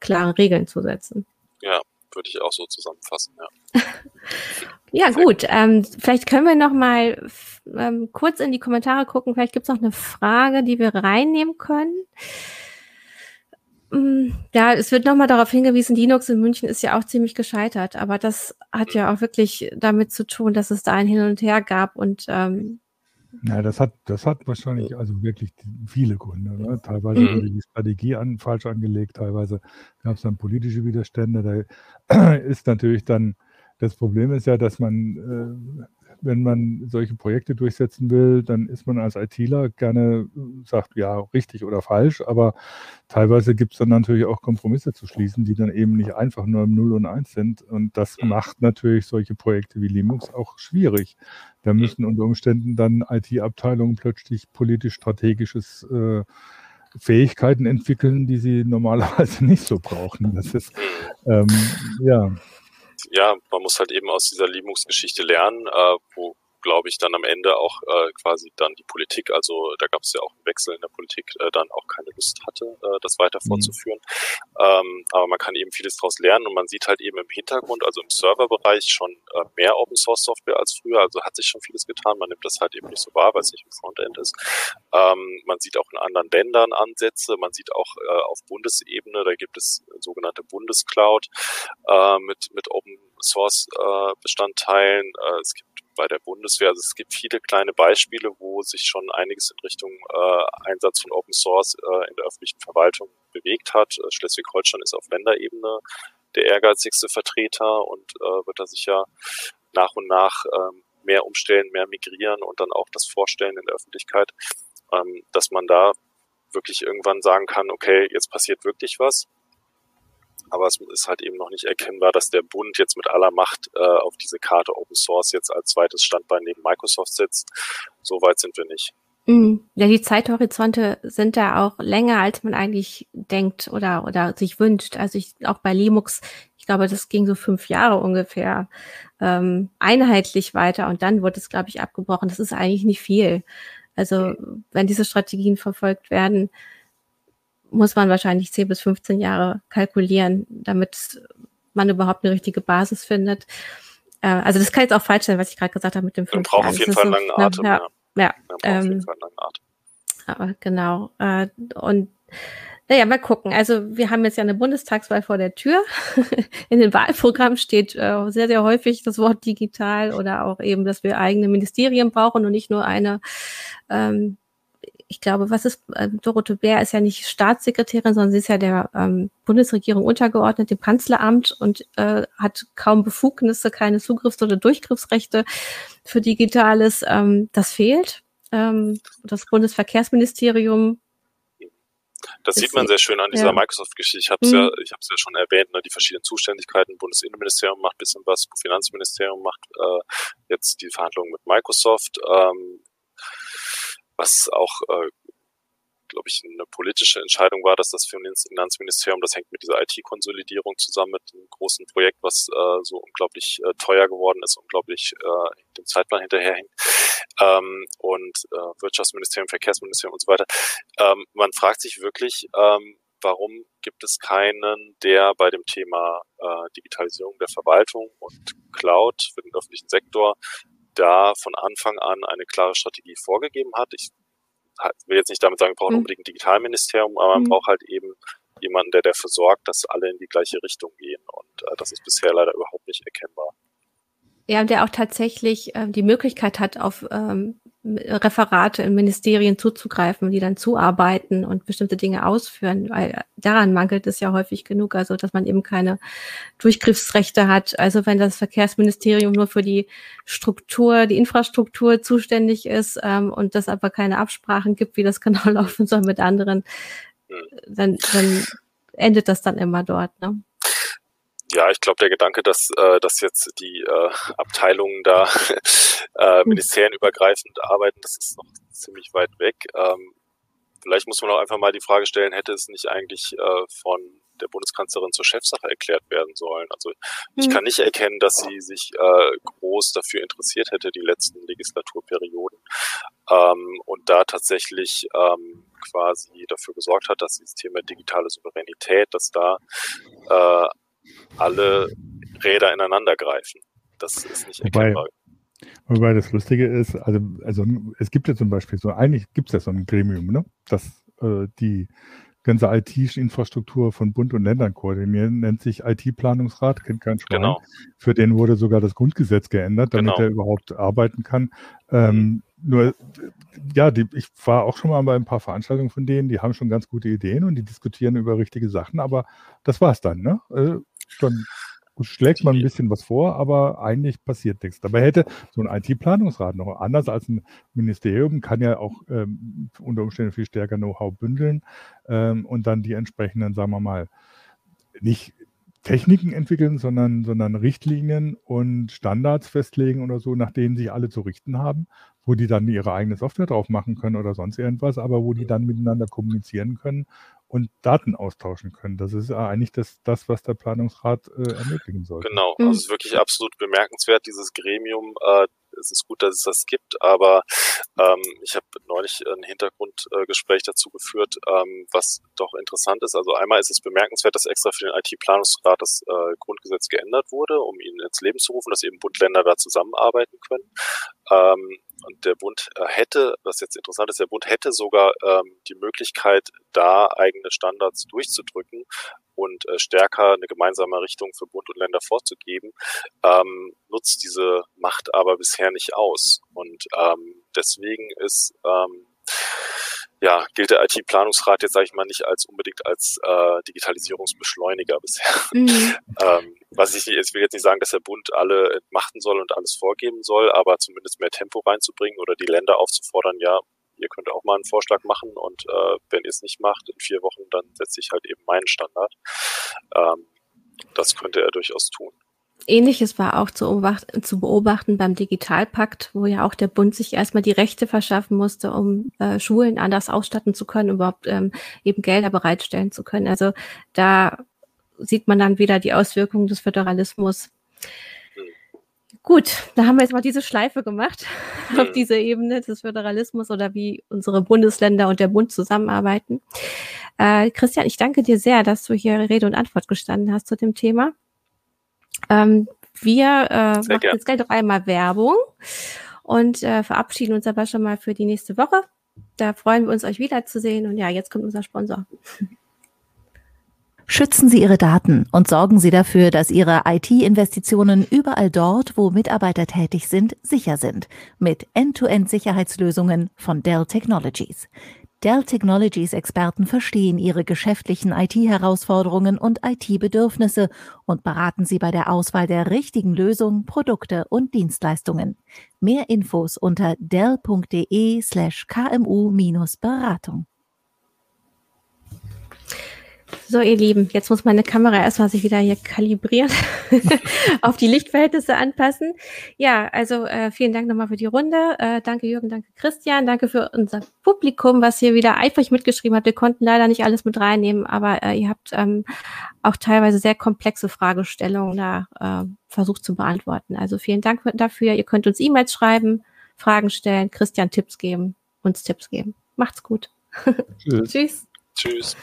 klare Regeln zu setzen. Ja, würde ich auch so zusammenfassen, ja. ja, gut. Ähm, vielleicht können wir noch mal ähm, kurz in die Kommentare gucken. Vielleicht gibt es noch eine Frage, die wir reinnehmen können. Mm, ja, es wird nochmal darauf hingewiesen, Linux in München ist ja auch ziemlich gescheitert, aber das hat ja auch wirklich damit zu tun, dass es da ein Hin und Her gab und ähm, ja, das hat, das hat wahrscheinlich also wirklich viele Gründe. Ne? Teilweise mhm. wurde die Strategie an, falsch angelegt, teilweise gab es dann politische Widerstände. Da ist natürlich dann, das Problem ist ja, dass man, äh, wenn man solche Projekte durchsetzen will, dann ist man als ITler gerne, sagt ja, richtig oder falsch, aber teilweise gibt es dann natürlich auch Kompromisse zu schließen, die dann eben nicht einfach nur im 0 und 1 sind. Und das macht natürlich solche Projekte wie Linux auch schwierig. Da müssen unter Umständen dann IT-Abteilungen plötzlich politisch-strategisches äh, Fähigkeiten entwickeln, die sie normalerweise nicht so brauchen. Das ist, ähm, ja ja, man muss halt eben aus dieser Linux-Geschichte lernen, äh, wo glaube ich, dann am Ende auch äh, quasi dann die Politik, also da gab es ja auch einen Wechsel in der Politik, äh, dann auch keine Lust hatte, äh, das weiter mhm. fortzuführen. Ähm, aber man kann eben vieles daraus lernen und man sieht halt eben im Hintergrund, also im Serverbereich schon äh, mehr Open Source Software als früher, also hat sich schon vieles getan. Man nimmt das halt eben nicht so wahr, weil es nicht im Frontend ist. Ähm, man sieht auch in anderen Ländern Ansätze, man sieht auch äh, auf Bundesebene, da gibt es sogenannte Bundescloud äh, mit, mit Open Source äh, Bestandteilen. Äh, es gibt bei der Bundeswehr. Also es gibt viele kleine Beispiele, wo sich schon einiges in Richtung äh, Einsatz von Open Source äh, in der öffentlichen Verwaltung bewegt hat. Äh, Schleswig-Holstein ist auf Länderebene der ehrgeizigste Vertreter und äh, wird da sicher nach und nach ähm, mehr umstellen, mehr migrieren und dann auch das Vorstellen in der Öffentlichkeit, ähm, dass man da wirklich irgendwann sagen kann, okay, jetzt passiert wirklich was aber es ist halt eben noch nicht erkennbar, dass der Bund jetzt mit aller Macht äh, auf diese Karte Open Source jetzt als zweites Standbein neben Microsoft setzt. So weit sind wir nicht. Mhm. Ja, die Zeithorizonte sind da auch länger, als man eigentlich denkt oder, oder sich wünscht. Also ich, auch bei Linux, ich glaube, das ging so fünf Jahre ungefähr ähm, einheitlich weiter und dann wurde es, glaube ich, abgebrochen. Das ist eigentlich nicht viel. Also wenn diese Strategien verfolgt werden, muss man wahrscheinlich 10 bis 15 Jahre kalkulieren, damit man überhaupt eine richtige Basis findet. Äh, also das kann jetzt auch falsch sein, was ich gerade gesagt habe mit dem fünf Jahren. auf jeden Fall einen langen Atem. Ja, ja, ja. auf jeden ähm, Fall einen langen Atem. Aber genau. Äh, und naja, mal gucken. Also wir haben jetzt ja eine Bundestagswahl vor der Tür. In den Wahlprogrammen steht äh, sehr, sehr häufig das Wort digital oder auch eben, dass wir eigene Ministerien brauchen und nicht nur eine ähm, ich glaube, was ist, äh, Dorothee Bär ist ja nicht Staatssekretärin, sondern sie ist ja der ähm, Bundesregierung untergeordnet, dem Kanzleramt und äh, hat kaum Befugnisse, keine Zugriffs- oder Durchgriffsrechte für Digitales. Ähm, das fehlt. Ähm, das Bundesverkehrsministerium das sieht man sehr schön an dieser ja. Microsoft-Geschichte. Ich habe es mhm. ja, ich habe es ja schon erwähnt, ne, die verschiedenen Zuständigkeiten. Bundesinnenministerium macht bisschen was, Finanzministerium macht äh, jetzt die Verhandlungen mit Microsoft. Ähm, was auch äh, glaube ich, eine politische Entscheidung war, dass das Finanzministerium, das hängt mit dieser IT-Konsolidierung zusammen mit einem großen Projekt, was äh, so unglaublich äh, teuer geworden ist, unglaublich äh, dem Zeitplan hinterherhängt. Ähm, und äh, Wirtschaftsministerium, Verkehrsministerium und so weiter. Ähm, man fragt sich wirklich, ähm, warum gibt es keinen, der bei dem Thema äh, Digitalisierung der Verwaltung und Cloud für den öffentlichen Sektor da von Anfang an eine klare Strategie vorgegeben hat. Ich will jetzt nicht damit sagen, wir brauchen mhm. unbedingt ein Digitalministerium, aber man mhm. braucht halt eben jemanden, der dafür sorgt, dass alle in die gleiche Richtung gehen. Und äh, das ist bisher leider überhaupt nicht erkennbar. Ja, und der auch tatsächlich äh, die Möglichkeit hat, auf ähm, Referate in Ministerien zuzugreifen, die dann zuarbeiten und bestimmte Dinge ausführen, weil daran mangelt es ja häufig genug, also dass man eben keine Durchgriffsrechte hat. Also wenn das Verkehrsministerium nur für die Struktur, die Infrastruktur zuständig ist ähm, und das aber keine Absprachen gibt, wie das genau laufen soll mit anderen, dann, dann endet das dann immer dort. Ne? Ja, ich glaube, der Gedanke, dass, äh, dass jetzt die äh, Abteilungen da äh, hm. ministerienübergreifend arbeiten, das ist noch ziemlich weit weg. Ähm, vielleicht muss man auch einfach mal die Frage stellen, hätte es nicht eigentlich äh, von der Bundeskanzlerin zur Chefsache erklärt werden sollen. Also ich hm. kann nicht erkennen, dass sie sich äh, groß dafür interessiert hätte, die letzten Legislaturperioden ähm, und da tatsächlich ähm, quasi dafür gesorgt hat, dass dieses Thema digitale Souveränität, dass da äh, alle Räder ineinander greifen. Das ist nicht erkennbar. Wobei, wobei das Lustige ist, also, also es gibt ja zum Beispiel so, eigentlich gibt es ja so ein Gremium, ne? das äh, die ganze IT-Infrastruktur von Bund und Ländern koordinieren, nennt sich IT-Planungsrat, kennt kein Schwein. Genau. Für den wurde sogar das Grundgesetz geändert, damit genau. er überhaupt arbeiten kann. Ähm, nur, ja, die, ich war auch schon mal bei ein paar Veranstaltungen von denen, die haben schon ganz gute Ideen und die diskutieren über richtige Sachen, aber das war's dann, ne? Dann schlägt man ein bisschen was vor, aber eigentlich passiert nichts. Dabei hätte so ein IT-Planungsrat noch anders als ein Ministerium, kann ja auch ähm, unter Umständen viel stärker Know-how bündeln ähm, und dann die entsprechenden, sagen wir mal, nicht Techniken entwickeln, sondern, sondern Richtlinien und Standards festlegen oder so, nach denen sich alle zu richten haben, wo die dann ihre eigene Software drauf machen können oder sonst irgendwas, aber wo die dann miteinander kommunizieren können und Daten austauschen können. Das ist eigentlich das, das was der Planungsrat äh, ermöglichen soll. Genau, also es ist wirklich absolut bemerkenswert, dieses Gremium. Äh, es ist gut, dass es das gibt, aber ähm, ich habe neulich ein Hintergrundgespräch dazu geführt, ähm, was doch interessant ist. Also einmal ist es bemerkenswert, dass extra für den IT-Planungsrat das äh, Grundgesetz geändert wurde, um ihn ins Leben zu rufen, dass eben Bund-Länder da zusammenarbeiten können. Ähm, und der Bund äh, hätte, was jetzt interessant ist, der Bund hätte sogar ähm, die Möglichkeit, da eigene Standards durchzudrücken und äh, stärker eine gemeinsame Richtung für Bund und Länder vorzugeben, ähm, nutzt diese Macht aber bisher nicht aus. Und ähm, deswegen ist ähm, ja, gilt der IT-Planungsrat jetzt, sage ich mal, nicht als unbedingt als äh, Digitalisierungsbeschleuniger bisher. Mhm. ähm, was ich, ich will jetzt nicht sagen, dass der Bund alle entmachten soll und alles vorgeben soll, aber zumindest mehr Tempo reinzubringen oder die Länder aufzufordern, ja, ihr könnt auch mal einen Vorschlag machen und äh, wenn ihr es nicht macht in vier Wochen, dann setze ich halt eben meinen Standard. Ähm, das könnte er durchaus tun. Ähnliches war auch zu beobachten, zu beobachten beim Digitalpakt, wo ja auch der Bund sich erstmal die Rechte verschaffen musste, um äh, Schulen anders ausstatten zu können, überhaupt ähm, eben Gelder bereitstellen zu können. Also da sieht man dann wieder die Auswirkungen des Föderalismus. Gut, da haben wir jetzt mal diese Schleife gemacht auf diese Ebene des Föderalismus oder wie unsere Bundesländer und der Bund zusammenarbeiten. Äh, Christian, ich danke dir sehr, dass du hier Rede und Antwort gestanden hast zu dem Thema. Ähm, wir äh, machen gern. jetzt gleich noch einmal Werbung und äh, verabschieden uns aber schon mal für die nächste Woche. Da freuen wir uns, euch wiederzusehen. Und ja, jetzt kommt unser Sponsor. Schützen Sie Ihre Daten und sorgen Sie dafür, dass Ihre IT-Investitionen überall dort, wo Mitarbeiter tätig sind, sicher sind. Mit End-to-End-Sicherheitslösungen von Dell Technologies. Dell Technologies Experten verstehen Ihre geschäftlichen IT-Herausforderungen und IT-Bedürfnisse und beraten Sie bei der Auswahl der richtigen Lösung, Produkte und Dienstleistungen. Mehr Infos unter dell.de slash kmu-beratung. So, ihr Lieben, jetzt muss meine Kamera erstmal sich wieder hier kalibrieren, auf die Lichtverhältnisse anpassen. Ja, also äh, vielen Dank nochmal für die Runde. Äh, danke Jürgen, danke Christian, danke für unser Publikum, was hier wieder eifrig mitgeschrieben hat. Wir konnten leider nicht alles mit reinnehmen, aber äh, ihr habt ähm, auch teilweise sehr komplexe Fragestellungen da äh, versucht zu beantworten. Also vielen Dank dafür. Ihr könnt uns E-Mails schreiben, Fragen stellen, Christian Tipps geben, uns Tipps geben. Macht's gut. Tschüss. Tschüss. Tschüss.